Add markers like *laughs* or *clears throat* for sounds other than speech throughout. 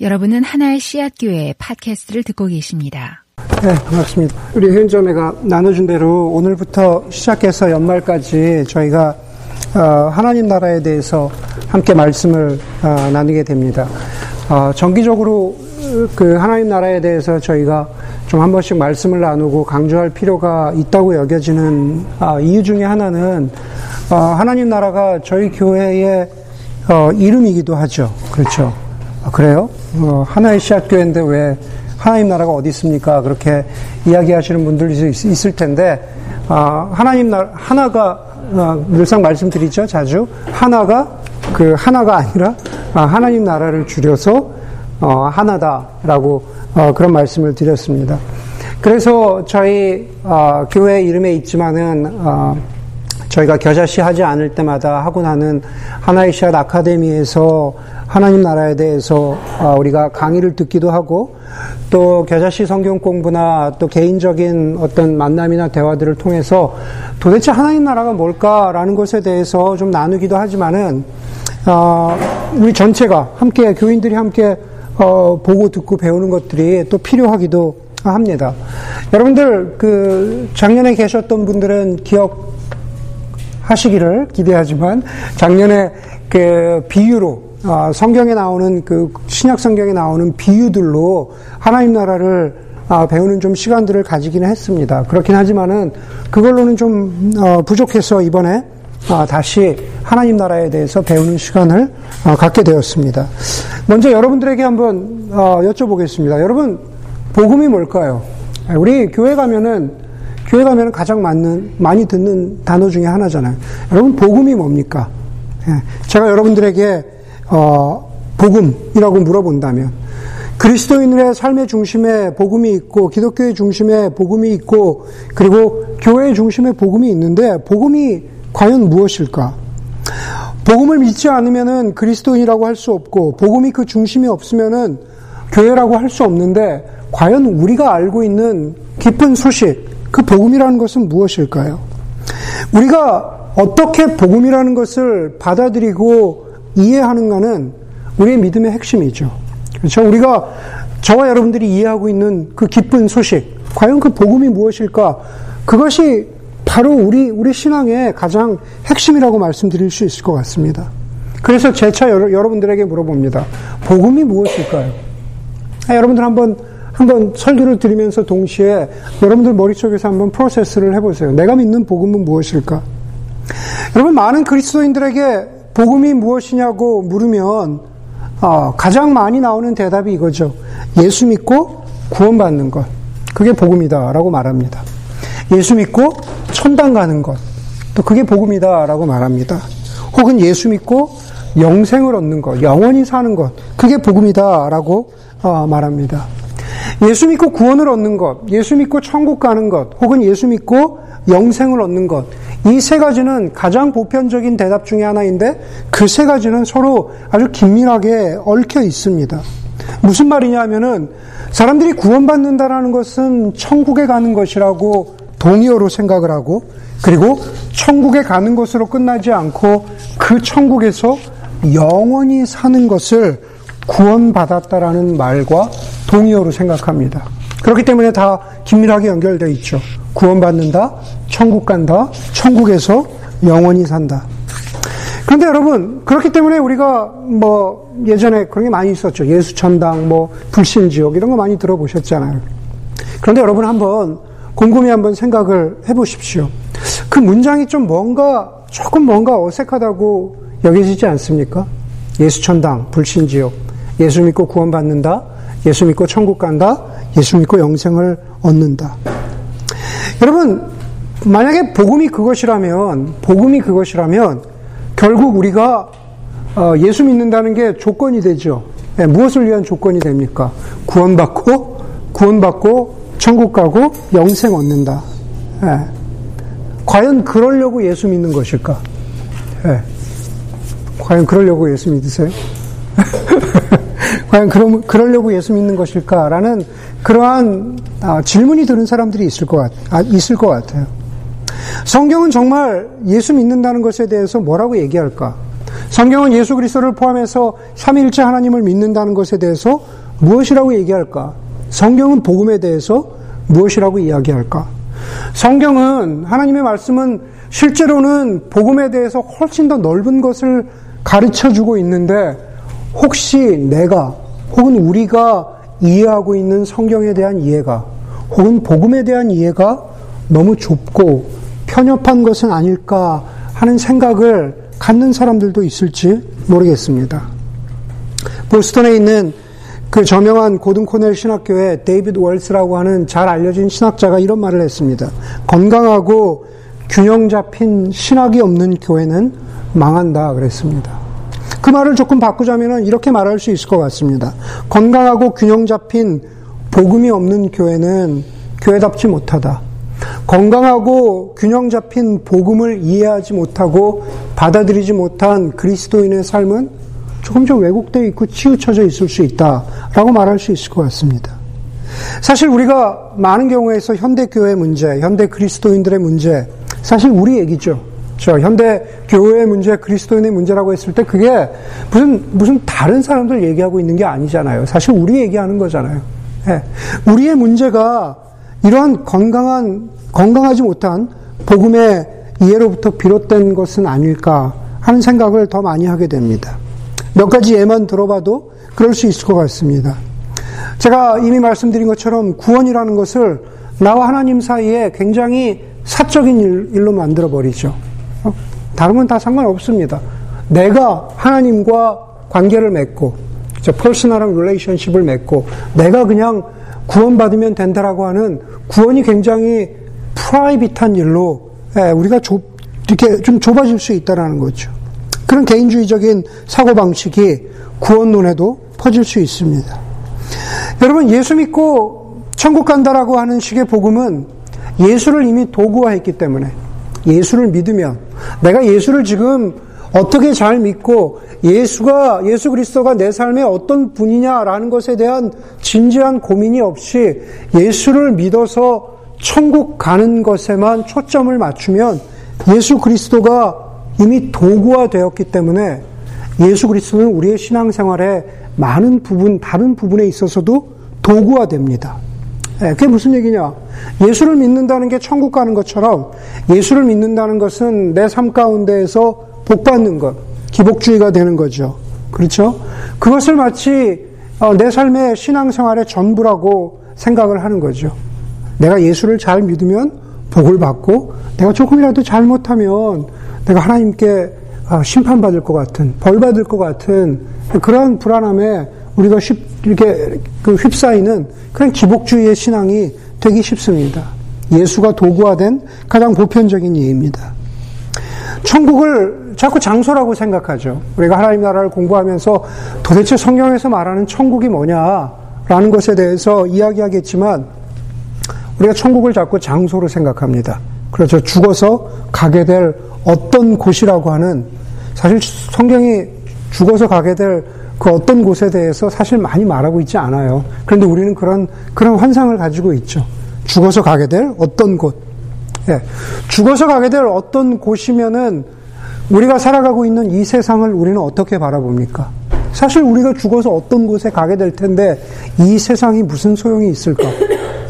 여러분은 하나의 씨앗 교회 팟캐스트를 듣고 계십니다. 네, 반갑습니다. 우리 회원점회가 나눠준 대로 오늘부터 시작해서 연말까지 저희가 어, 하나님 나라에 대해서 함께 말씀을 어, 나누게 됩니다. 어, 정기적으로 그 하나님 나라에 대해서 저희가 좀 한 번씩 말씀을 나누고 강조할 필요가 있다고 여겨지는 아, 이유 중에 하나는 하나님 나라가 저희 교회의 이름이기도 하죠. 그렇죠. 아, 그래요? 어, 하나의 씨앗교회인데 왜 하나님 나라가 어디 있습니까? 그렇게 이야기하시는 분들이 있을 텐데, 아, 하나님 나라, 하나가, 아, 늘상 말씀드리죠, 자주. 하나가, 그 하나가 아니라, 아, 하나님 나라를 줄여서, 어, 하나다라고, 어, 그런 말씀을 드렸습니다. 그래서 저희, 어, 교회 이름에 있지만은, 어, 저희가 겨자씨 하지 않을 때마다 하고 나는 하나의 씨앗 아카데미에서 하나님 나라에 대해서 어, 우리가 강의를 듣기도 하고 또 겨자씨 성경 공부나 또 개인적인 어떤 만남이나 대화들을 통해서 도대체 하나님 나라가 뭘까라는 것에 대해서 좀 나누기도 하지만은 어, 우리 전체가 함께 교인들이 함께 어, 보고 듣고 배우는 것들이 또 필요하기도 합니다. 여러분들 그 작년에 계셨던 분들은 기억 하시기를 기대하지만 작년에 그 비유로 아, 성경에 나오는 그 신약 성경에 나오는 비유들로 하나님 나라를 아, 배우는 좀 시간들을 가지기는 했습니다. 그렇긴 하지만은 그걸로는 좀 어, 부족해서 이번에 아, 다시 하나님 나라에 대해서 배우는 시간을 어, 갖게 되었습니다. 먼저 여러분들에게 한번 어, 여쭤보겠습니다. 여러분 복음이 뭘까요? 우리 교회 가면은 교회 가면은 가장 맞는 많이 듣는 단어 중에 하나잖아요. 여러분 복음이 뭡니까? 예, 제가 여러분들에게 어, 복음이라고 물어본다면 그리스도인들의 삶의 중심에 복음이 있고 기독교의 중심에 복음이 있고 그리고 교회 중심에 복음이 있는데 복음이 과연 무엇일까? 복음을 믿지 않으면은 그리스도인이라고 할 수 없고 복음이 그 중심이 없으면은 교회라고 할 수 없는데 과연 우리가 알고 있는 깊은 소식 그 복음이라는 것은 무엇일까요? 우리가 어떻게 복음이라는 것을 받아들이고 이해하는가는 우리의 믿음의 핵심이죠. 그렇죠? 우리가 저와 여러분들이 이해하고 있는 그 기쁜 소식, 과연 그 복음이 무엇일까? 그것이 바로 우리 우리 신앙의 가장 핵심이라고 말씀드릴 수 있을 것 같습니다. 그래서 재차 여러 분들에게 물어봅니다. 복음이 무엇일까요? 아, 여러분들 한번 한번 설교를 드리면서 동시에 여러분들 머릿속에서 한번 프로세스를 해보세요. 내가 믿는 복음은 무엇일까? 여러분 많은 그리스도인들에게 복음이 무엇이냐고 물으면 어, 가장 많이 나오는 대답이 이거죠. 예수 믿고 구원받는 것. 그게 복음이다라고 말합니다. 예수 믿고 천당 가는 것. 또 그게 복음이다라고 말합니다. 혹은 예수 믿고 영생을 얻는 것, 영원히 사는 것. 그게 복음이다라고 어, 말합니다. 예수 믿고 구원을 얻는 것, 예수 믿고 천국 가는 것, 혹은 예수 믿고 영생을 얻는 것. 이 세 가지는 가장 보편적인 대답 중에 하나인데 그 세 가지는 서로 아주 긴밀하게 얽혀 있습니다. 무슨 말이냐 하면은 사람들이 구원받는다라는 것은 천국에 가는 것이라고 동의어로 생각을 하고 그리고 천국에 가는 것으로 끝나지 않고 그 천국에서 영원히 사는 것을 구원받았다라는 말과 동의어로 생각합니다. 그렇기 때문에 다 긴밀하게 연결되어 있죠. 구원받는다, 천국 간다, 천국에서 영원히 산다. 그런데 여러분, 그렇기 때문에 우리가 뭐 예전에 그런 게 많이 있었죠. 예수천당, 뭐 불신지옥 이런 거 많이 들어보셨잖아요. 그런데 여러분 한번 곰곰이 한번 생각을 해보십시오. 그 문장이 좀 뭔가, 조금 뭔가 어색하다고 여겨지지 않습니까? 예수천당, 불신지옥, 예수 믿고 구원받는다, 예수 믿고 천국 간다, 예수 믿고 영생을 얻는다. 여러분, 만약에 복음이 그것이라면, 복음이 그것이라면, 결국 우리가 어, 예수 믿는다는 게 조건이 되죠. 네, 무엇을 위한 조건이 됩니까? 구원받고, 구원받고, 천국 가고, 영생 얻는다. 네. 과연 그러려고 예수 믿는 것일까? 네. 과연 그러려고 예수 믿으세요? *laughs* 과연 그러, 그러려고 예수 믿는 것일까라는 그러한 아, 질문이 드는 사람들이 있을 것, 같, 아, 있을 것 같아요. 성경은 정말 예수 믿는다는 것에 대해서 뭐라고 얘기할까? 성경은 예수 그리스도를 포함해서 삼위일체 하나님을 믿는다는 것에 대해서 무엇이라고 얘기할까? 성경은 복음에 대해서 무엇이라고 이야기할까? 성경은 하나님의 말씀은 실제로는 복음에 대해서 훨씬 더 넓은 것을 가르쳐 주고 있는데 혹시 내가 혹은 우리가 이해하고 있는 성경에 대한 이해가 혹은 복음에 대한 이해가 너무 좁고 편협한 것은 아닐까 하는 생각을 갖는 사람들도 있을지 모르겠습니다. 보스턴에 있는 그 저명한 고든 콘웰 신학교의 데이비드 웰스라고 하는 잘 알려진 신학자가 이런 말을 했습니다. 건강하고 균형 잡힌 신학이 없는 교회는 망한다 그랬습니다. 그 말을 조금 바꾸자면 이렇게 말할 수 있을 것 같습니다. 건강하고 균형 잡힌 복음이 없는 교회는 교회답지 못하다. 건강하고 균형 잡힌 복음을 이해하지 못하고 받아들이지 못한 그리스도인의 삶은 조금 좀 왜곡되어 있고 치우쳐져 있을 수 있다라고 말할 수 있을 것 같습니다. 사실 우리가 많은 경우에서 현대 교회 문제, 현대 그리스도인들의 문제, 사실 우리 얘기죠. 저 현대 교회의 문제, 그리스도인의 문제라고 했을 때 그게 무슨 무슨 다른 사람들 얘기하고 있는 게 아니잖아요. 사실 우리 얘기하는 거잖아요. 예. 우리의 문제가 이러한 건강한 건강하지 못한 복음의 이해로부터 비롯된 것은 아닐까 하는 생각을 더 많이 하게 됩니다. 몇 가지 예만 들어봐도 그럴 수 있을 것 같습니다. 제가 이미 말씀드린 것처럼 구원이라는 것을 나와 하나님 사이에 굉장히 사적인 일, 로 만들어 버리죠. 다른 건 다 상관없습니다. 내가 하나님과 관계를 맺고, personal한 relationship을 맺고, 내가 그냥 구원받으면 된다라고 하는 구원이 굉장히 private한 일로 예, 우리가 좁, 이렇게 좀 좁아질 수 있다라는 거죠. 그런 개인주의적인 사고방식이 구원론에도 퍼질 수 있습니다. 여러분, 예수 믿고 천국 간다라고 하는 식의 복음은 예수를 이미 도구화했기 때문에 예수를 믿으면 내가 예수를 지금 어떻게 잘 믿고 예수가 예수 그리스도가 내 삶에 어떤 분이냐라는 것에 대한 진지한 고민이 없이 예수를 믿어서 천국 가는 것에만 초점을 맞추면 예수 그리스도가 이미 도구화 되었기 때문에 예수 그리스도는 우리의 신앙생활에 많은 부분 다른 부분에 있어서도 도구화 됩니다. 예, 그게 무슨 얘기냐? 예수를 믿는다는 게 천국 가는 것처럼 예수를 믿는다는 것은 내 삶 가운데에서 복 받는 것, 기복주의가 되는 거죠. 그렇죠? 그것을 마치 어, 내 삶의 신앙생활의 전부라고 생각을 하는 거죠. 내가 예수를 잘 믿으면 복을 받고 내가 조금이라도 잘못하면 내가 하나님께 아, 심판받을 것 같은, 벌받을 것 같은 그런 불안함에 우리가 쉽, 이렇게 그 휩싸이는 그런 기복주의의 신앙이 되기 쉽습니다. 예수가 도구화된 가장 보편적인 예입니다. 천국을 자꾸 장소라고 생각하죠. 우리가 하나님 나라를 공부하면서 도대체 성경에서 말하는 천국이 뭐냐라는 것에 대해서 이야기하겠지만 우리가 천국을 자꾸 장소로 생각합니다. 그렇죠. 죽어서 가게 될 어떤 곳이라고 하는 사실 성경이 죽어서 가게 될 그 어떤 곳에 대해서 사실 많이 말하고 있지 않아요. 그런데 우리는 그런 그런 환상을 가지고 있죠. 죽어서 가게 될 어떤 곳. 예. 죽어서 가게 될 어떤 곳이면은 우리가 살아가고 있는 이 세상을 우리는 어떻게 바라봅니까? 사실 우리가 죽어서 어떤 곳에 가게 될 텐데 이 세상이 무슨 소용이 있을까?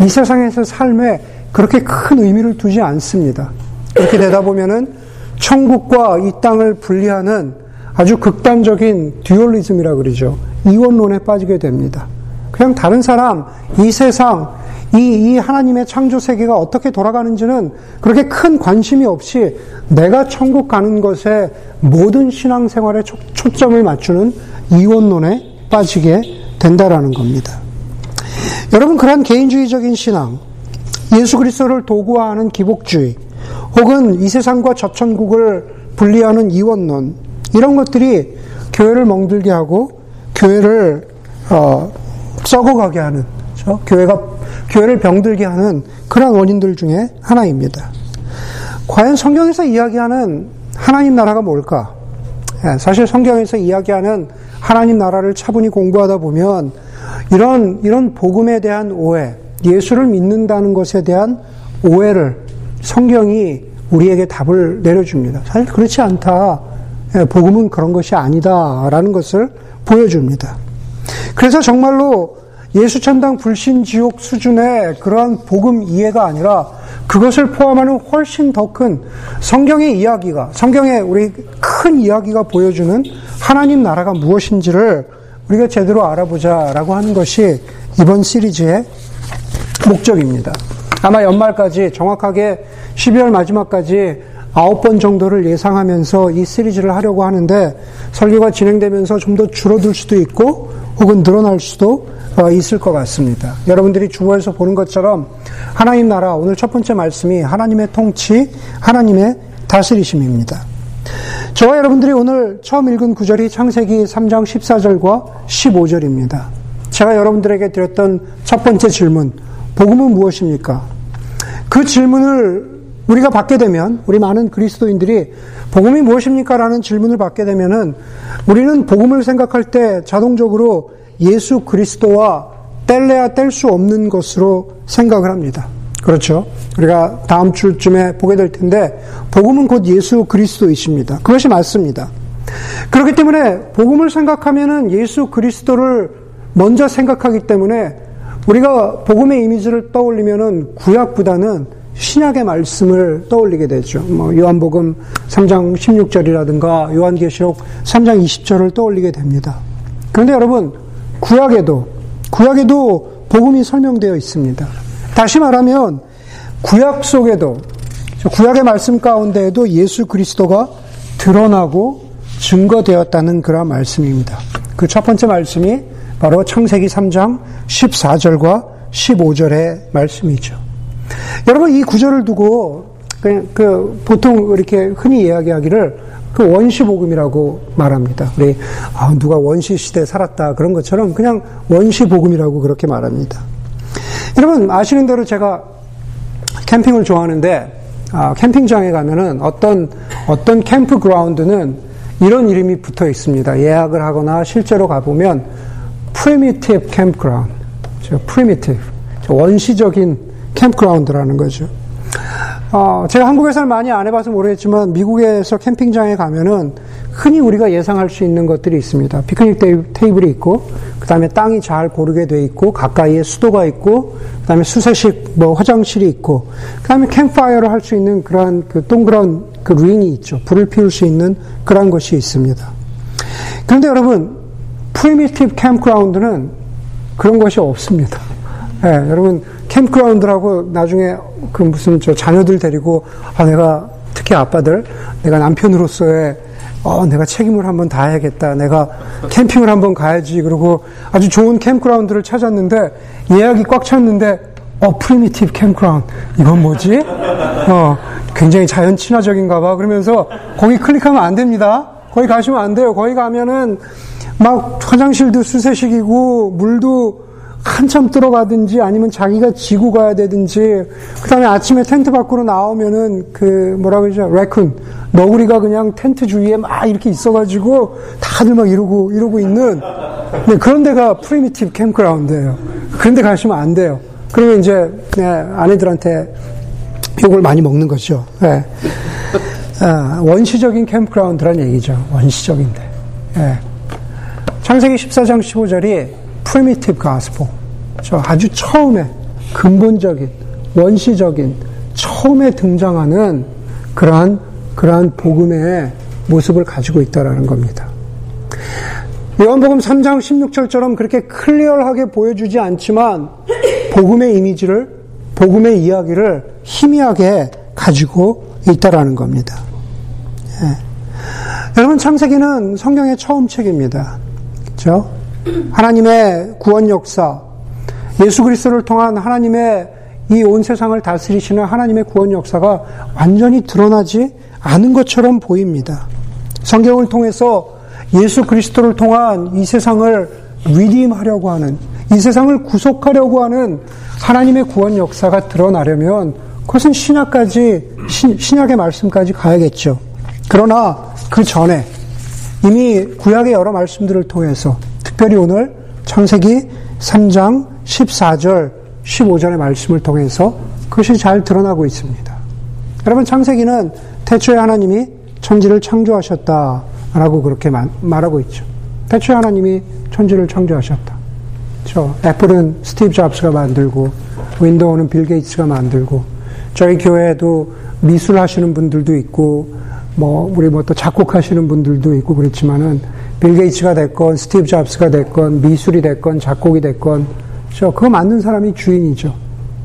이 세상에서 삶에 그렇게 큰 의미를 두지 않습니다. 그렇게 되다 보면은 천국과 이 땅을 분리하는 아주 극단적인 듀얼리즘이라 그러죠. 이원론에 빠지게 됩니다. 그냥 다른 사람, 이 세상, 이, 이 하나님의 창조 세계가 어떻게 돌아가는지는 그렇게 큰 관심이 없이 내가 천국 가는 것에 모든 신앙생활에 초, 초점을 맞추는 이원론에 빠지게 된다라는 겁니다. 여러분 그러한 개인주의적인 신앙, 예수 그리스도를 도구화하는 기복주의, 혹은 이 세상과 저천국을 분리하는 이원론 이런 것들이 교회를 멍들게 하고 교회를 어, 썩어가게 하는 그렇죠? 교회가 교회를 병들게 하는 그런 원인들 중에 하나입니다. 과연 성경에서 이야기하는 하나님 나라가 뭘까? 예, 사실 성경에서 이야기하는 하나님 나라를 차분히 공부하다 보면 이런 이런 복음에 대한 오해, 예수를 믿는다는 것에 대한 오해를 성경이 우리에게 답을 내려줍니다. 사실 그렇지 않다. 예, 복음은 그런 것이 아니다라는 것을 보여줍니다. 그래서 정말로 예수 천당 불신 지옥 수준의 그러한 복음 이해가 아니라 그것을 포함하는 훨씬 더 큰 성경의 이야기가 성경의 우리 큰 이야기가 보여주는 하나님 나라가 무엇인지를 우리가 제대로 알아보자라고 하는 것이 이번 시리즈의 목적입니다. 아마 연말까지 정확하게 12월 마지막까지 아홉 번 정도를 예상하면서 이 시리즈를 하려고 하는데 설교가 진행되면서 좀 더 줄어들 수도 있고 혹은 늘어날 수도 어, 있을 것 같습니다. 여러분들이 주보에서 보는 것처럼 하나님 나라 오늘 첫 번째 말씀이 하나님의 통치, 하나님의 다스리심입니다. 저와 여러분들이 오늘 처음 읽은 구절이 창세기 3장 14절과 15절입니다. 제가 여러분들에게 드렸던 첫 번째 질문, 복음은 무엇입니까? 그 질문을 우리가 받게 되면 우리 많은 그리스도인들이 복음이 무엇입니까? 라는 질문을 받게 되면은 우리는 복음을 생각할 때 자동적으로 예수 그리스도와 뗄래야 뗄 수 없는 것으로 생각을 합니다. 그렇죠. 우리가 다음 주쯤에 보게 될 텐데 복음은 곧 예수 그리스도이십니다. 그것이 맞습니다. 그렇기 때문에 복음을 생각하면은 예수 그리스도를 먼저 생각하기 때문에 우리가 복음의 이미지를 떠올리면은 구약보다는 신약의 말씀을 떠올리게 되죠. 뭐 요한복음 3장 16절이라든가 요한계시록 3장 20절을 떠올리게 됩니다. 그런데 여러분 구약에도 구약에도 복음이 설명되어 있습니다. 다시 말하면 구약 속에도 구약의 말씀 가운데에도 예수 그리스도가 드러나고 증거되었다는 그런 말씀입니다. 그 첫 번째 말씀이 바로 창세기 3장 14절과 15절의 말씀이죠. 여러분 이 구절을 두고 그냥 그 보통 이렇게 흔히 이야기하기를 그 원시 복음이라고 말합니다. 우리 아, 누가 원시 시대 살았다 그런 것처럼 그냥 원시 복음이라고 그렇게 말합니다. 여러분 아시는 대로 제가 캠핑을 좋아하는데 아, 캠핑장에 가면은 어떤 어떤 캠프 그라운드는 이런 이름이 붙어 있습니다. 예약을 하거나 실제로 가보면 primitive campground, primitive 원시적인 campground라는 거죠. 어, 제가 한국에서는 많이 안 해봐서 모르겠지만 미국에서 캠핑장에 가면은 흔히 우리가 예상할 수 있는 것들이 있습니다. 피크닉 테이블이 있고, 그 다음에 땅이 잘 고르게 돼 있고, 가까이에 수도가 있고, 그 다음에 수세식 뭐 화장실이 있고, 그 다음에 캠파이어를 할 수 있는 그러한 그 동그란 그 링이 있죠. 불을 피울 수 있는 그러한 것이 있습니다. 그런데 여러분, primitive campground는 그런 것이 없습니다. 네, 여러분, campground라고 나중에 그 무슨 저 자녀들 데리고 아 내가 특히 아빠들 내가 남편으로서의 어 내가 책임을 한번 다해야겠다. 내가 캠핑을 한번 가야지. 그리고 아주 좋은 campground를 찾았는데 예약이 꽉 찼는데 어 primitive campground 이건 뭐지? 어 굉장히 자연 친화적인가 봐. 그러면서 거기 클릭하면 안 됩니다. 거기 가시면 안 돼요. 거기 가면은 막 화장실도 푸세식이고 물도 한참 들어가든지 아니면 자기가 지고 가야 되든지 그 다음에 아침에 텐트 밖으로 나오면은 그 뭐라 그러죠 raccoon 너구리가 그냥 텐트 주위에 막 이렇게 있어가지고 다들 막 이러고 이러고 있는 네, 그런 데가 primitive campground예요. 그런 데 가시면 안 돼요. 그러면 이제 네, 아내들한테 욕을 많이 먹는 거죠. 네. 아, 원시적인 캠프그라운드란 얘기죠. 원시적인데. 네. 창세기 14장 15절이 primitive gospel. 저 아주 처음에 근본적인 원시적인 처음에 등장하는 그러한 그러한 복음의 모습을 가지고 있다라는 겁니다. 요한복음 3장 16절처럼 그렇게 클리어하게 보여주지 않지만 복음의 이미지를 복음의 이야기를 희미하게 가지고 있다라는 겁니다. 예. 여러분 창세기는 성경의 처음 책입니다. 그렇죠? 하나님의 구원 역사, 예수 그리스도를 통한 하나님의 이 온 세상을 다스리시는 하나님의 구원 역사가 완전히 드러나지 않은 것처럼 보입니다. 성경을 통해서 예수 그리스도를 통한 이 세상을 리딤하려고 하는 이 세상을 구속하려고 하는 하나님의 구원 역사가 드러나려면 그것은 신약까지 신, 약의 말씀까지 가야겠죠. 그러나 그 전에 이미 구약의 여러 말씀들을 통해서 특별히 오늘 창세기 3장 14절, 15절의 말씀을 통해서 그것이 잘 드러나고 있습니다. 여러분, 창세기는 태초에 하나님이 천지를 창조하셨다 라고 그렇게 말하고 있죠. 대체 하나님이 천지를 창조하셨다. 저 애플은 스티브 잡스가 만들고 윈도우는 빌 게이츠가 만들고 저희 교회에도 미술 하시는 분들도 있고 뭐 우리 뭐 또 작곡하시는 분들도 있고 그렇지만은 빌 게이츠가 됐건 스티브 잡스가 됐건 미술이 됐건 작곡이 됐건 저 그거 만든 사람이 주인이죠.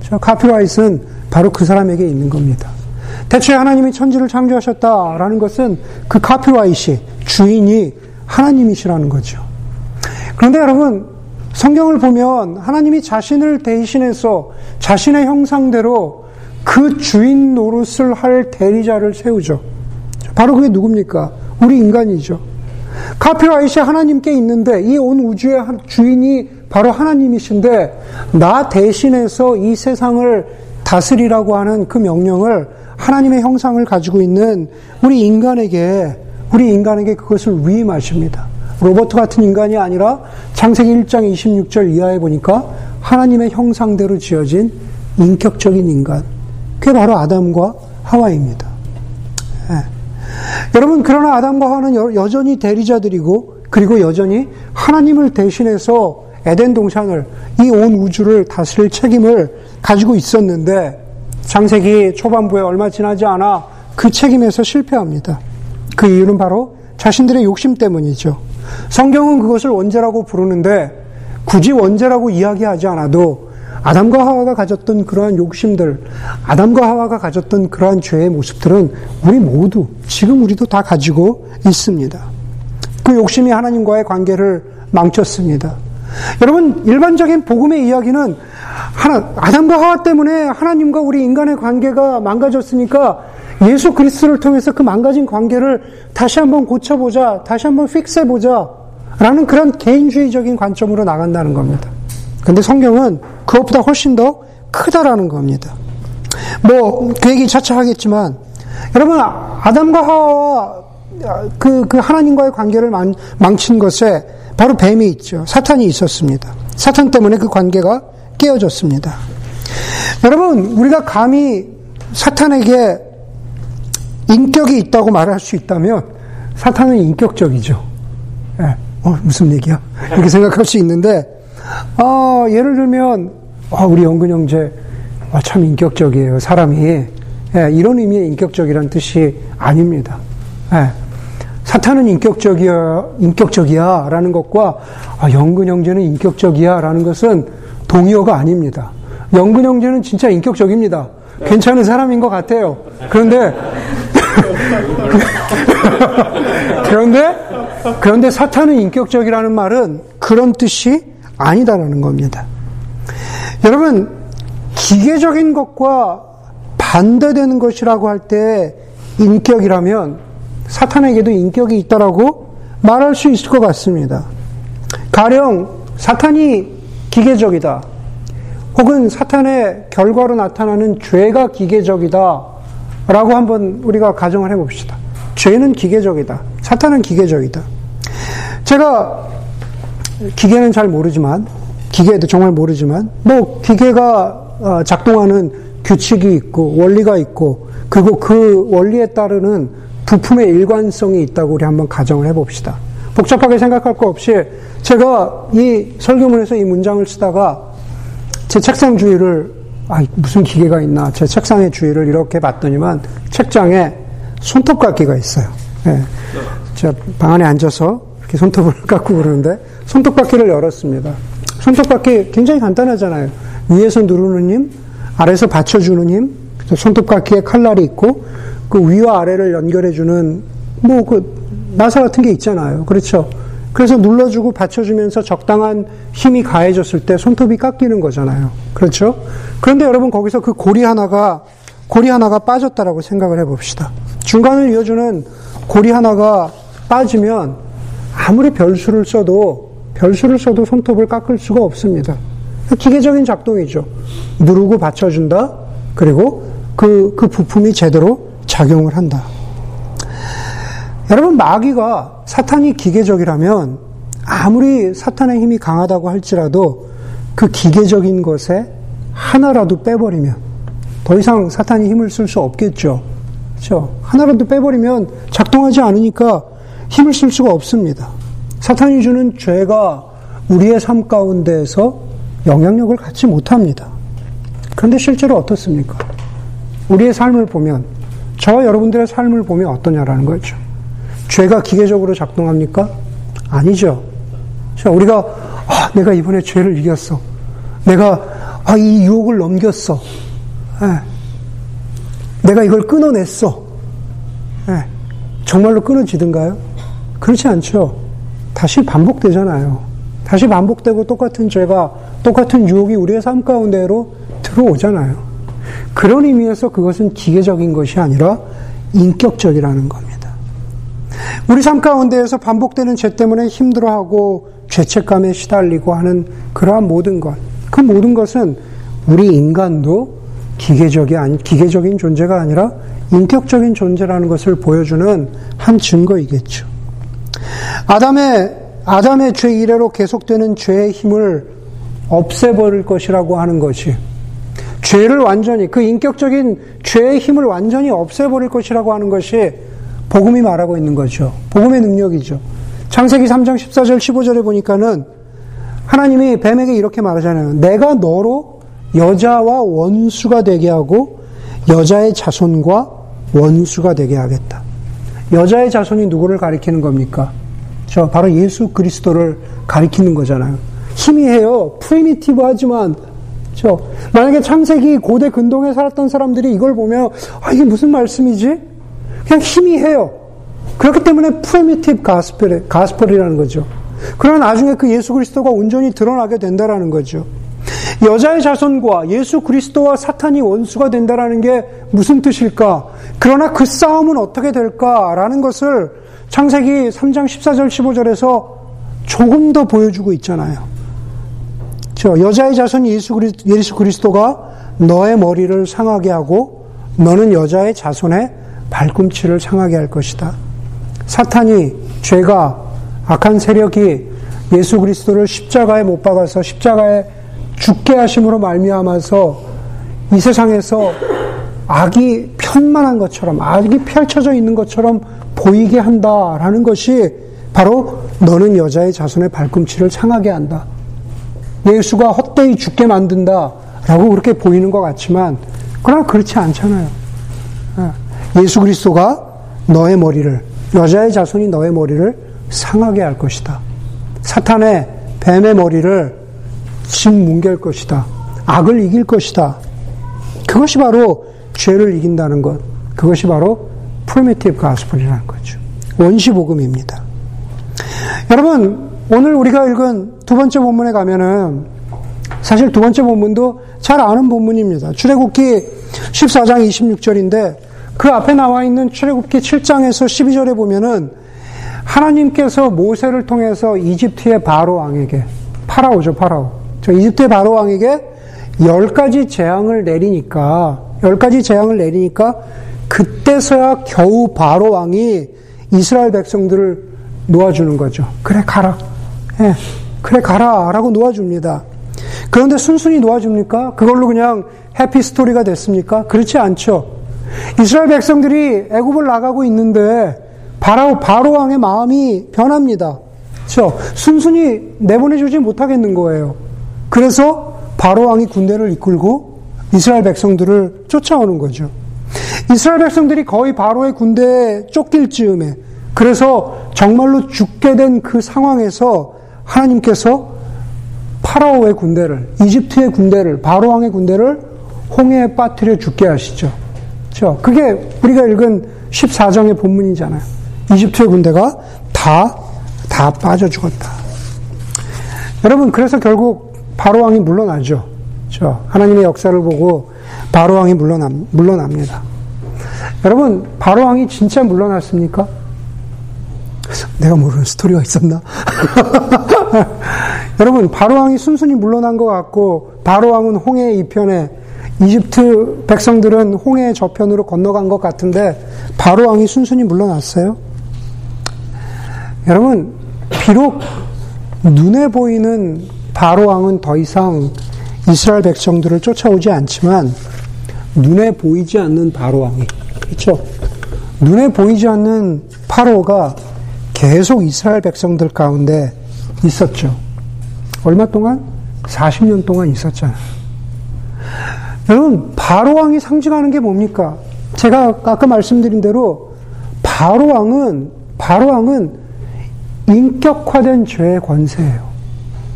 저 copyright는 바로 그 사람에게 있는 겁니다. 대체 하나님이 천지를 창조하셨다라는 것은 그 카피라이트 주인이 하나님이시라는 거죠. 그런데 여러분 성경을 보면 하나님이 자신을 대신해서 자신의 형상대로 그 주인 노릇을 할 대리자를 세우죠. 바로 그게 누굽니까? 우리 인간이죠. 카피라이시 하나님께 있는데 이 온 우주의 주인이 바로 하나님이신데 나 대신해서 이 세상을 다스리라고 하는 그 명령을 하나님의 형상을 가지고 있는 우리 인간에게 우리 인간에게 그것을 위임하십니다. 로버트 같은 인간이 아니라 창세기 1장 26절 이하에 보니까 하나님의 형상대로 지어진 인격적인 인간. 그게 바로 아담과 하와입니다. 네. 여러분, 그러나 아담과 하와는 여전히 대리자들이고, 그리고 여전히 하나님을 대신해서 에덴 동산을, 이 온 우주를 다스릴 책임을 가지고 있었는데, 창세기 초반부에 얼마 지나지 않아 그 책임에서 실패합니다. 그 이유는 바로 자신들의 욕심 때문이죠. 성경은 그것을 원죄라고 부르는데 굳이 원죄라고 이야기하지 않아도 아담과 하와가 가졌던 그러한 욕심들, 아담과 하와가 가졌던 그러한 죄의 모습들은 우리 모두, 지금 우리도 다 가지고 있습니다. 그 욕심이 하나님과의 관계를 망쳤습니다. 여러분, 일반적인 복음의 이야기는 하나, 아담과 하와 때문에 하나님과 우리 인간의 관계가 망가졌으니까 예수 그리스도를 통해서 그 망가진 관계를 다시 한번 고쳐보자, 다시 한번 픽스해보자, 라는 그런 개인주의적인 관점으로 나간다는 겁니다. 근데 성경은 그것보다 훨씬 더 크다라는 겁니다. 뭐, 그 얘기 차차 하겠지만, 여러분, 아담과 하와와 그, 그 하나님과의 관계를 망, 망친 것에 바로 뱀이 있죠. 사탄이 있었습니다. 사탄 때문에 그 관계가 깨어졌습니다. 여러분, 우리가 감히 사탄에게 인격이 있다고 말할 수 있다면 사탄은 인격적이죠. 예. 어, 무슨 얘기야? 이렇게 생각할 수 있는데, 어, 예를 들면, 어, 우리 영근 형제, 어, 참 인격적이에요. 사람이. 예, 이런 의미의 인격적이란 뜻이 아닙니다. 예. 사탄은 인격적이야, 인격적이야, 라는 것과, 아, 영근 형제는 인격적이야, 라는 것은 동의어가 아닙니다. 영근 형제는 진짜 인격적입니다. 괜찮은 사람인 것 같아요. 그런데, *laughs* 그런데, 그런데 사탄은 인격적이라는 말은 그런 뜻이 아니다라는 겁니다. 여러분, 기계적인 것과 반대되는 것이라고 할 때 인격이라면 사탄에게도 인격이 있다라고 말할 수 있을 것 같습니다. 가령 사탄이 기계적이다. 혹은 사탄의 결과로 나타나는 죄가 기계적이다. 라고 한번 우리가 가정을 해봅시다. 죄는 기계적이다. 사탄은 기계적이다. 제가 기계는 잘 모르지만, 기계도 정말 모르지만, 뭐, 기계가 어, 작동하는 규칙이 있고, 원리가 있고, 그리고 그 원리에 따르는 부품의 일관성이 있다고 우리 한번 가정을 해봅시다. 복잡하게 생각할 거 없이 제가 이 설교문에서 이 문장을 쓰다가 제 책상 주위를 아, 무슨 기계가 있나. 제 책상의 주위를 이렇게 봤더니만 책장에 손톱깎이가 있어요. 예. 제가 방 안에 앉아서 이렇게 손톱을 *laughs* 깎고 그러는데 손톱깎이를 열었습니다. 손톱깎이 굉장히 간단하잖아요. 위에서 누르는 힘, 아래에서 받쳐주는 힘, 손톱깎이에 칼날이 있고 그 위와 아래를 연결해주는 뭐 그 나사 같은 게 있잖아요. 그렇죠. 그래서 눌러주고 받쳐주면서 적당한 힘이 가해졌을 때 손톱이 깎이는 거잖아요. 그렇죠? 그런데 여러분 거기서 그 고리 하나가 고리 하나가 빠졌다라고 생각을 해봅시다. 중간을 이어주는 고리 하나가 빠지면 아무리 별수를 써도 별수를 써도 손톱을 깎을 수가 없습니다. 기계적인 작동이죠. 누르고 받쳐준다. 그리고 그, 그 부품이 제대로 작용을 한다. 여러분, 마귀가 사탄이 기계적이라면 아무리 사탄의 힘이 강하다고 할지라도 그 기계적인 것에 하나라도 빼버리면 더 이상 사탄이 힘을 쓸 수 없겠죠. 그렇죠? 하나라도 빼버리면 작동하지 않으니까 힘을 쓸 수가 없습니다. 사탄이 주는 죄가 우리의 삶 가운데에서 영향력을 갖지 못합니다. 그런데 실제로 어떻습니까? 우리의 삶을 보면, 저와 여러분들의 삶을 보면 어떠냐라는 거죠. 죄가 기계적으로 작동합니까? 아니죠. 자, 우리가, 아, 내가 이번에 죄를 이겼어. 내가, 아, 이 유혹을 넘겼어. 예. 내가 이걸 끊어냈어. 예. 정말로 끊어지든가요? 그렇지 않죠. 다시 반복되잖아요. 다시 반복되고 똑같은 죄가, 똑같은 유혹이 우리의 삶 가운데로 들어오잖아요. 그런 의미에서 그것은 기계적인 것이 아니라 인격적이라는 겁니다. 우리 삶 가운데에서 반복되는 죄 때문에 힘들어하고 죄책감에 시달리고 하는 그러한 모든 것, 그 모든 것은 우리 인간도 기계적이 아니, 기계적인 존재가 아니라 인격적인 존재라는 것을 보여주는 한 증거이겠죠. 아담의, 아담의 죄 이래로 계속되는 죄의 힘을 없애버릴 것이라고 하는 것이 죄를 완전히, 그 인격적인 죄의 힘을 완전히 없애버릴 것이라고 하는 것이 복음이 말하고 있는 거죠. 복음의 능력이죠. 창세기 3장 14절 15절에 보니까는 하나님이 뱀에게 이렇게 말하잖아요. 내가 너로 여자와 원수가 되게 하고 여자의 자손과 원수가 되게 하겠다. 여자의 자손이 누구를 가리키는 겁니까? 저 바로 예수 그리스도를 가리키는 거잖아요. 희미해요. primitive 하지만 저 만약에 창세기 고대 근동에 살았던 사람들이 이걸 보면 아 이게 무슨 말씀이지? 그냥 희미해요. 그렇기 때문에 primitive gospel gospel이라는 거죠. 그러나 나중에 그 예수 그리스도가 온전히 드러나게 된다라는 거죠. 여자의 자손과 예수 그리스도와 사탄이 원수가 된다라는 게 무슨 뜻일까? 그러나 그 싸움은 어떻게 될까라는 것을 창세기 3장 14절 15절에서 조금 더 보여주고 있잖아요. 저 여자의 자손 예수, 그리, 예수 그리스도가 너의 머리를 상하게 하고 너는 여자의 자손의 발꿈치를 상하게 할 것이다. 사탄이 죄가 악한 세력이 예수 그리스도를 십자가에 못 박아서 십자가에 죽게 하심으로 말미암아서 이 세상에서 악이 편만한 것처럼 악이 펼쳐져 있는 것처럼 보이게 한다라는 것이 바로 너는 여자의 자손의 발꿈치를 상하게 한다. 예수가 헛되이 죽게 만든다라고 그렇게 보이는 것 같지만 그러나 그렇지 않잖아요. 예. 예수 그리스도가 너의 머리를 여자의 자손이 너의 머리를 상하게 할 것이다. 사탄의 뱀의 머리를 심 뭉갤 것이다. 악을 이길 것이다. 그것이 바로 죄를 이긴다는 것. 그것이 바로 primitive gospel이라는 거죠. 원시 복음입니다. 여러분, 오늘 우리가 읽은 두 번째 본문에 가면은 사실 두 번째 본문도 잘 아는 본문입니다. 출애굽기 14장 26절인데 그 앞에 나와 있는 출애굽기 7장에서 12절에 보면은 하나님께서 모세를 통해서 이집트의 바로 왕에게 파라오죠, 파라오. 저 이집트의 바로 왕에게 열 가지 재앙을 내리니까, 열 가지 재앙을 내리니까, 그때서야 겨우 바로 왕이 이스라엘 백성들을 놓아주는 거죠. 그래, 가라. 예, 그래, 가라. 라고 놓아줍니다. 그런데 순순히 놓아줍니까? 그걸로 그냥 해피 스토리가 됐습니까? 그렇지 않죠. 이스라엘 백성들이 애굽을 나가고 있는데, 바로, 바로 왕의 마음이 변합니다. 그렇죠? 순순히 내보내주지 못하겠는 거예요. 그래서 바로 왕이 군대를 이끌고 이스라엘 백성들을 쫓아오는 거죠. 이스라엘 백성들이 거의 바로의 군대에 쫓길 즈음에 그래서 정말로 죽게 된 그 상황에서 하나님께서 파라오의 군대를 이집트의 군대를 바로 왕의 군대를 홍해에 빠뜨려 죽게 하시죠. 그렇죠? 그게 우리가 읽은 14장의 본문이잖아요. 이집트의 군대가 다, 다 빠져 죽었다. 여러분, 그래서 결국 바로왕이 물러나죠. 그렇죠? 하나님의 역사를 보고 바로왕이 물러납, 물러납니다. 여러분, 바로왕이 진짜 물러났습니까? 내가 모르는 스토리가 있었나? *laughs* 여러분, 바로왕이 순순히 물러난 것 같고, 바로왕은 홍해 이편에, 이집트 백성들은 홍해 저편으로 건너간 것 같은데, 바로왕이 순순히 물러났어요? 여러분, 비록 눈에 보이는 바로왕은 더 이상 이스라엘 백성들을 쫓아오지 않지만 눈에 보이지 않는 바로왕이 그렇죠? 눈에 보이지 않는 파로가 계속 이스라엘 백성들 가운데 있었죠. 얼마 동안? 40년 동안 있었잖아요. 여러분, 바로왕이 상징하는 게 뭡니까? 제가 아까 말씀드린 대로 바로왕은 바로왕은 인격화된 죄의 권세예요.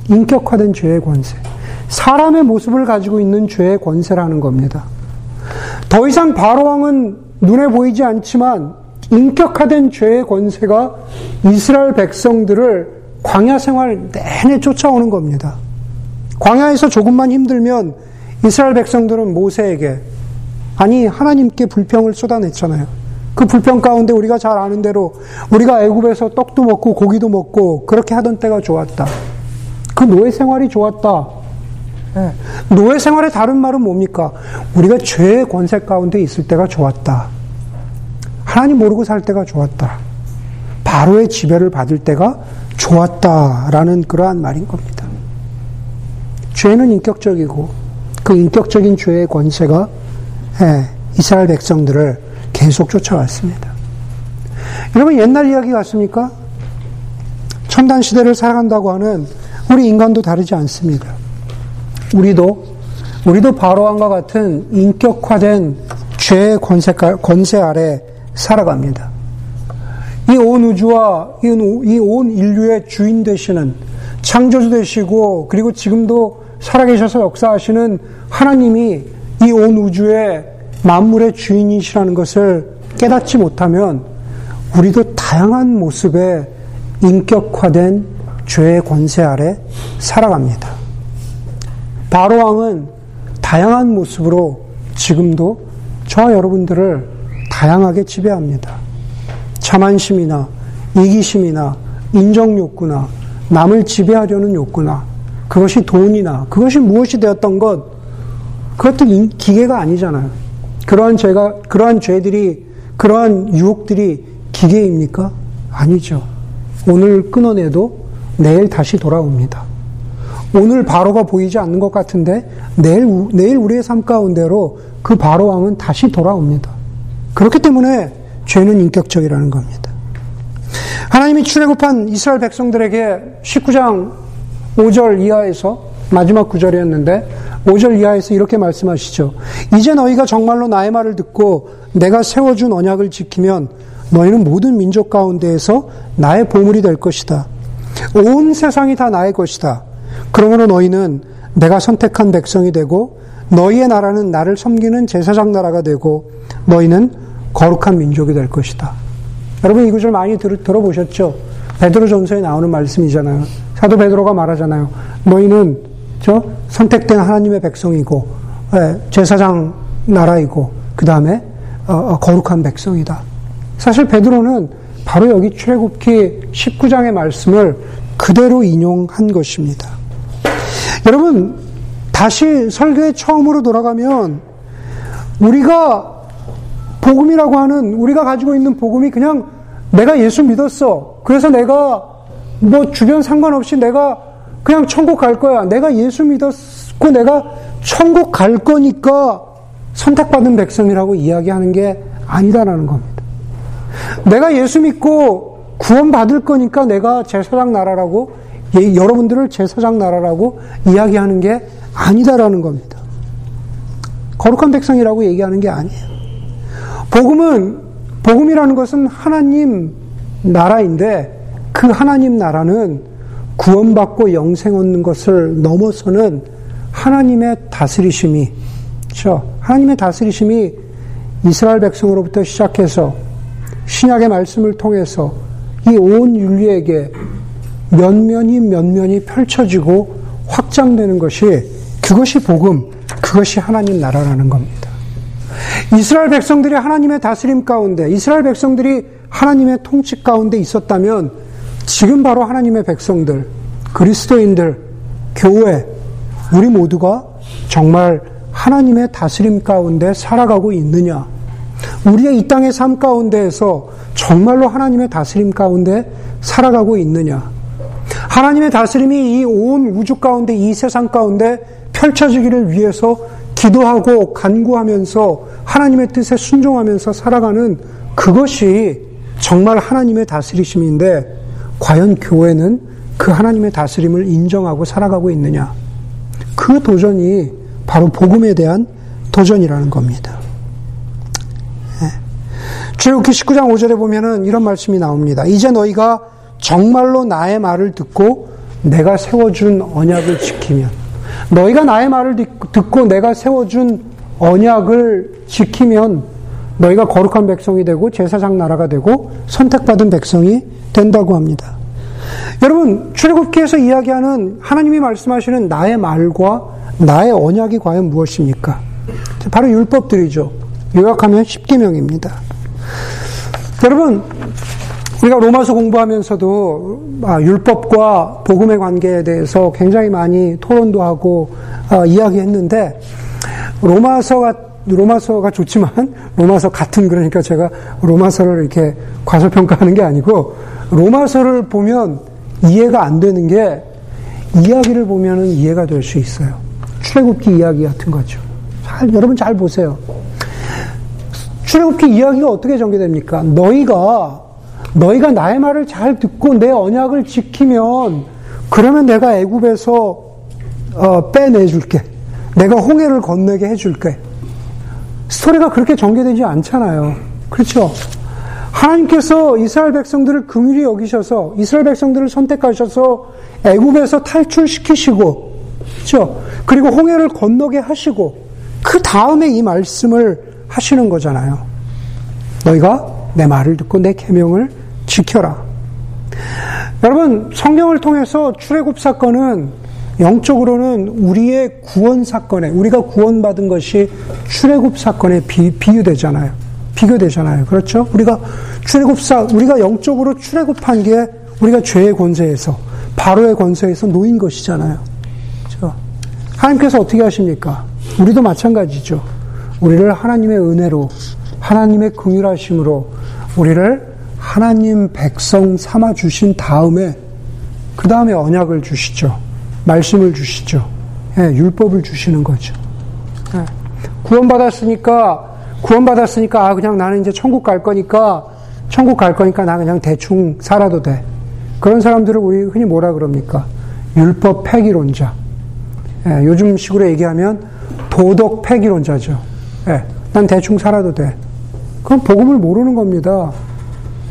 인격화된 죄의 권세. 사람의 모습을 가지고 있는 죄의 권세라는 겁니다. 더 이상 바로왕은 눈에 보이지 않지만 인격화된 죄의 권세가 이스라엘 백성들을 광야 생활 내내 쫓아오는 겁니다. 광야에서 조금만 힘들면 이스라엘 백성들은 모세에게 아니 하나님께 불평을 쏟아냈잖아요. 그 불평 가운데 우리가 잘 아는 대로 우리가 애굽에서 떡도 먹고 고기도 먹고 그렇게 하던 때가 좋았다. 그 노예 생활이 좋았다. 네. 노예 생활의 다른 말은 뭡니까? 우리가 죄의 권세 가운데 있을 때가 좋았다. 하나님 모르고 살 때가 좋았다. 바로의 지배를 받을 때가 좋았다라는 그러한 말인 겁니다. 죄는 인격적이고 그 인격적인 죄의 권세가 예, 이스라엘 백성들을 계속 쫓아왔습니다. 여러분 옛날 이야기 같습니까? 첨단 시대를 살아간다고 하는 우리 인간도 다르지 않습니다. 우리도 우리도 바로왕과 같은 인격화된 죄의 권세, 아래 살아갑니다. 이 온 우주와 이 온 인류의 주인 되시는 창조주 되시고 그리고 지금도 살아계셔서 역사하시는 하나님이 이 온 우주의 만물의 주인이시라는 것을 깨닫지 못하면 우리도 다양한 모습의 인격화된 죄의 권세 아래 살아갑니다. 바로왕은 다양한 모습으로 지금도 저와 여러분들을 다양하게 지배합니다. 자만심이나 이기심이나 인정욕구나 남을 지배하려는 욕구나 그것이 돈이나 그것이 무엇이 되었던 것 그것도 기계가 아니잖아요. 그러한 죄가 그러한 죄들이 그러한 유혹들이 기계입니까? 아니죠. 오늘 끊어내도 내일 다시 돌아옵니다. 오늘 바로가 보이지 않는 것 같은데 내일 내일 우리의 삶 가운데로 그 바로 왕은 다시 돌아옵니다. 그렇기 때문에 죄는 인격적이라는 겁니다. 하나님이 출애굽한 이스라엘 백성들에게 19장 5절 이하에서 마지막 구절이었는데 5절 이하에서 이렇게 말씀하시죠. 이제 너희가 정말로 나의 말을 듣고 내가 세워준 언약을 지키면 너희는 모든 민족 가운데에서 나의 보물이 될 것이다. 온 세상이 다 나의 것이다. 그러므로 너희는 내가 선택한 백성이 되고 너희의 나라는 나를 섬기는 제사장 나라가 되고 너희는 거룩한 민족이 될 것이다. 여러분 이 구절 많이 들, 들어보셨죠? 베드로 전서에 나오는 말씀이잖아요. 사도 베드로가 말하잖아요. 너희는 저 선택된 하나님의 백성이고 예, 제사장 나라이고 그 다음에 어, 어, 거룩한 백성이다. 사실 베드로는 바로 여기 출애굽기 19장의 말씀을 그대로 인용한 것입니다. 여러분 다시 설교에 처음으로 돌아가면 우리가 복음이라고 하는 우리가 가지고 있는 복음이 그냥 내가 예수 믿었어. 그래서 내가 뭐 주변 상관없이 내가 그냥 천국 갈 거야. 내가 예수 믿었고 내가 천국 갈 거니까 선택받은 백성이라고 이야기하는 게 아니다라는 겁니다. 내가 예수 믿고 구원받을 거니까 내가 제사장 나라라고 예, 여러분들을 제사장 나라라고 이야기하는 게 아니다라는 겁니다. 거룩한 백성이라고 얘기하는 게 아니에요. 복음은 복음이라는 것은 하나님 나라인데 그 하나님 나라는 구원받고 영생 얻는 것을 넘어서는 하나님의 다스리심이 그렇죠? 하나님의 다스리심이 이스라엘 백성으로부터 시작해서 신약의 말씀을 통해서 이 온 인류에게 면면이 면면이 펼쳐지고 확장되는 것이 그것이 복음, 그것이 하나님 나라라는 겁니다. 이스라엘 백성들이 하나님의 다스림 가운데, 이스라엘 백성들이 하나님의 통치 가운데 있었다면 지금 바로 하나님의 백성들, 그리스도인들, 교회, 우리 모두가 정말 하나님의 다스림 가운데 살아가고 있느냐? 우리의 이 땅의 삶 가운데에서 정말로 하나님의 다스림 가운데 살아가고 있느냐? 하나님의 다스림이 이 온 우주 가운데, 이 세상 가운데 펼쳐지기를 위해서 기도하고 간구하면서 하나님의 뜻에 순종하면서 살아가는 그것이 정말 하나님의 다스리심인데 과연 교회는 그 하나님의 다스림을 인정하고 살아가고 있느냐? 그 도전이 바로 복음에 대한 도전이라는 겁니다. 출애굽기 19장 5절에 보면은 이런 말씀이 나옵니다. 이제 너희가 정말로 나의 말을 듣고 내가 세워준 언약을 지키면 너희가 나의 말을 듣고 내가 세워준 언약을 지키면 너희가 거룩한 백성이 되고 제사장 나라가 되고 선택받은 백성이 된다고 합니다. 여러분 출애굽기에서 이야기하는 하나님이 말씀하시는 나의 말과 나의 언약이 과연 무엇입니까? 바로 율법들이죠. 요약하면 10계명입니다. 여러분 우리가 로마서 공부하면서도 아, 율법과 복음의 관계에 대해서 굉장히 많이 토론도 하고 아, 이야기했는데 로마서가 로마서가 좋지만 *laughs* 로마서 같은 그러니까 제가 로마서를 이렇게 과소평가하는 게 아니고 로마서를 보면 이해가 안 되는 게 이야기를 보면은 이해가 될 수 있어요. 출애굽기 이야기 같은 거죠. 잘 여러분 잘 보세요. 출애굽기 이야기가 어떻게 전개됩니까? 너희가 너희가 나의 말을 잘 듣고 내 언약을 지키면 그러면 내가 애굽에서 어, 빼내줄게. 내가 홍해를 건너게 해줄게. 스토리가 그렇게 전개되지 않잖아요. 그렇죠? 하나님께서 이스라엘 백성들을 긍휼히 여기셔서 이스라엘 백성들을 선택하셔서 애굽에서 탈출시키시고 그렇죠? 그리고 홍해를 건너게 하시고 그 다음에 이 말씀을 하시는 거잖아요. 너희가 내 말을 듣고 내 계명을 지켜라. 여러분 성경을 통해서 출애굽 사건은 영적으로는 우리의 구원 사건에 우리가 구원받은 것이 출애굽 사건에 비, 비유되잖아요. 비교되잖아요. 그렇죠? 우리가 출애굽사 우리가 영적으로 출애굽한 게 우리가 죄의 권세에서 바로의 권세에서 놓인 것이잖아요. 그렇죠? 하나님께서 어떻게 하십니까? 우리도 마찬가지죠. 우리를 하나님의 은혜로 하나님의 긍휼하심으로 우리를 하나님 백성 삼아 주신 다음에 그 다음에 언약을 주시죠. 말씀을 주시죠. 예, 율법을 주시는 거죠. 예. 구원받았으니까 구원받았으니까 아 그냥 나는 이제 천국 갈 거니까 천국 갈 거니까 나 그냥 대충 살아도 돼. 그런 사람들을 우리 흔히 뭐라 그럽니까? 율법 폐기론자. 예, 요즘 식으로 얘기하면 도덕 폐기론자죠. 예, 난 대충 살아도 돼. 그건 복음을 모르는 겁니다.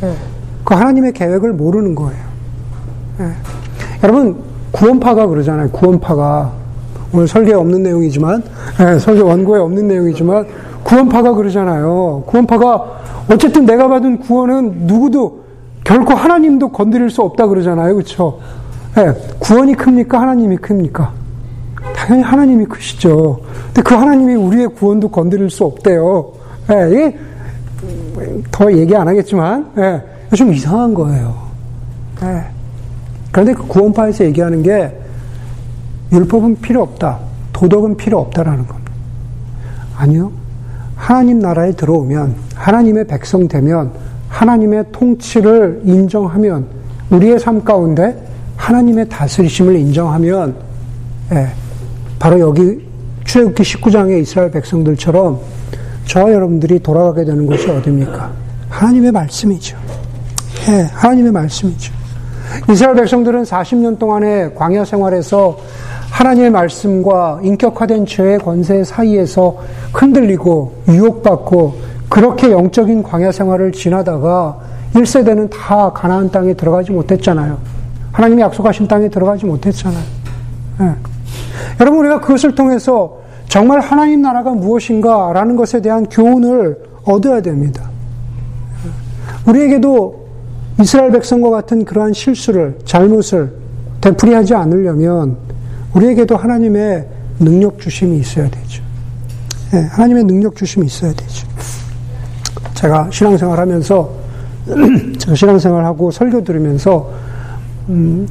예, 그 하나님의 계획을 모르는 거예요. 예. 여러분 구원파가 그러잖아요. 구원파가 오늘 설계에 없는 내용이지만 예, 설계 원고에 없는 내용이지만 구원파가 그러잖아요. 구원파가 어쨌든 내가 받은 구원은 누구도 결코 하나님도 건드릴 수 없다 그러잖아요. 그렇죠? 예, 구원이 큽니까? 하나님이 큽니까? 당연히 하나님이 크시죠. 근데 그 하나님이 우리의 구원도 건드릴 수 없대요. 예, 이게 더 얘기 안 하겠지만 예, 좀 이상한 거예요. 예. 그런데 그 구원파에서 얘기하는 게 율법은 필요 없다. 도덕은 필요 없다라는 겁니다. 아니요. 하나님 나라에 들어오면 하나님의 백성 되면 하나님의 통치를 인정하면 우리의 삶 가운데 하나님의 다스리심을 인정하면 예, 바로 여기 출애굽기 19장의 이스라엘 백성들처럼 저와 여러분들이 돌아가게 되는 것이 어디입니까? 하나님의 말씀이죠. 예, 하나님의 말씀이죠. 이스라엘 백성들은 40년 동안의 광야 생활에서 하나님의 말씀과 인격화된 죄의 권세 사이에서 흔들리고 유혹받고 그렇게 영적인 광야 생활을 지나다가 1세대는 다 가나안 땅에 들어가지 못했잖아요. 하나님이 약속하신 땅에 들어가지 못했잖아요. 네. 여러분 우리가 그것을 통해서 정말 하나님 나라가 무엇인가라는 것에 대한 교훈을 얻어야 됩니다. 우리에게도 이스라엘 백성과 같은 그러한 실수를 잘못을 되풀이하지 않으려면 우리에게도 하나님의 능력 주심이 있어야 되죠. 네, 하나님의 능력 주심이 있어야 되죠. 제가 신앙생활 하면서, *clears throat* 제가 신앙생활 하고 설교 들으면서, 음,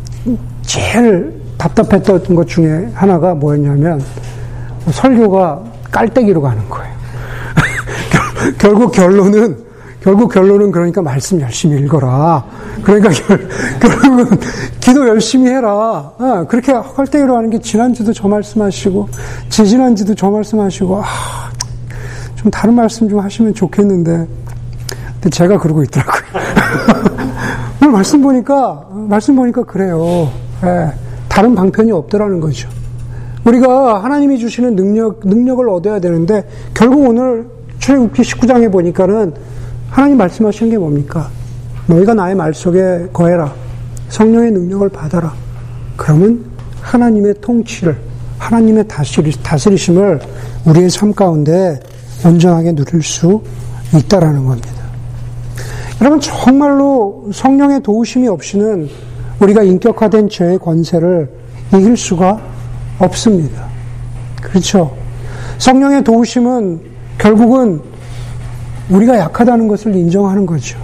제일 답답했던 것 중에 하나가 뭐였냐면, 설교가 깔때기로 가는 거예요. *laughs* 결국 결론은, 결국 결론은 그러니까 말씀 열심히 읽어라. 그러니까 결, 결국은 기도 열심히 해라. 아, 그렇게 헐때기로 하는 게 지난주도 저 말씀하시고, 지지난주도 저 말씀하시고, 아, 좀 다른 말씀 좀 하시면 좋겠는데, 근데 제가 그러고 있더라고요. *laughs* 오늘 말씀 보니까, 말씀 보니까 그래요. 예, 다른 방편이 없더라는 거죠. 우리가 하나님이 주시는 능력, 능력을 얻어야 되는데, 결국 오늘 출애굽기 19장에 보니까는 하나님 말씀하시는 게 뭡니까? 너희가 나의 말 속에 거해라. 성령의 능력을 받아라. 그러면 하나님의 통치를, 하나님의 다스리, 다스리심을 우리의 삶 가운데 온전하게 누릴 수 있다라는 겁니다. 여러분, 정말로 성령의 도우심이 없이는 우리가 인격화된 죄의 권세를 이길 수가 없습니다. 그렇죠? 성령의 도우심은 결국은 우리가 약하다는 것을 인정하는 거죠.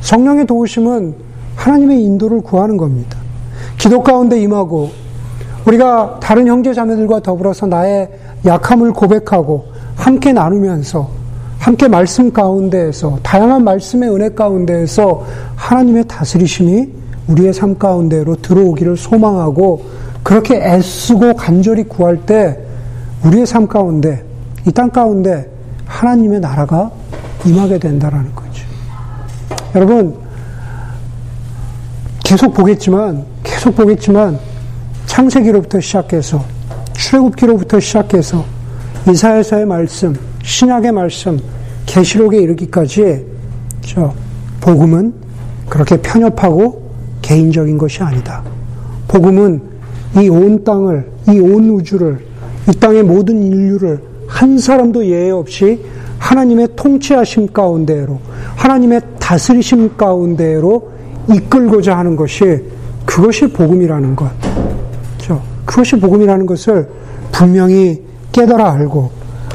성령의 도우심은 하나님의 인도를 구하는 겁니다. 기도 가운데 임하고 우리가 다른 형제 자매들과 더불어서 나의 약함을 고백하고 함께 나누면서 함께 말씀 가운데에서 다양한 말씀의 은혜 가운데에서 하나님의 다스리심이 우리의 삶 가운데로 들어오기를 소망하고 그렇게 애쓰고 간절히 구할 때 우리의 삶 가운데 이 땅 가운데 하나님의 나라가 임하게 된다라는 거죠. 여러분 계속 보겠지만 계속 보겠지만 창세기로부터 시작해서 출애굽기로부터 시작해서 이사야서의 말씀, 신약의 말씀, 계시록에 이르기까지 저 복음은 그렇게 편협하고 개인적인 것이 아니다. 복음은 이 온 땅을, 이 온 우주를, 이 땅의 모든 인류를 한 사람도 예외 없이 하나님의 통치하심 가운데로, 하나님의 다스리심 가운데로 이끌고자 하는 것이 그것이 복음이라는 것. 그렇죠? 그것이 복음이라는 것을 분명히 깨달아 알고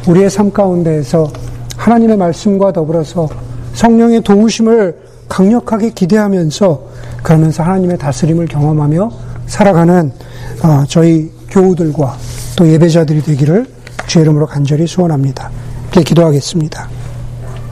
우리의 삶 가운데에서 하나님의 말씀과 더불어서 성령의 도우심을 강력하게 기대하면서 그러면서 하나님의 다스림을 경험하며 살아가는 어, 저희 교우들과 또 예배자들이 되기를 주의 이름으로 간절히 소원합니다. 기도하겠습니다.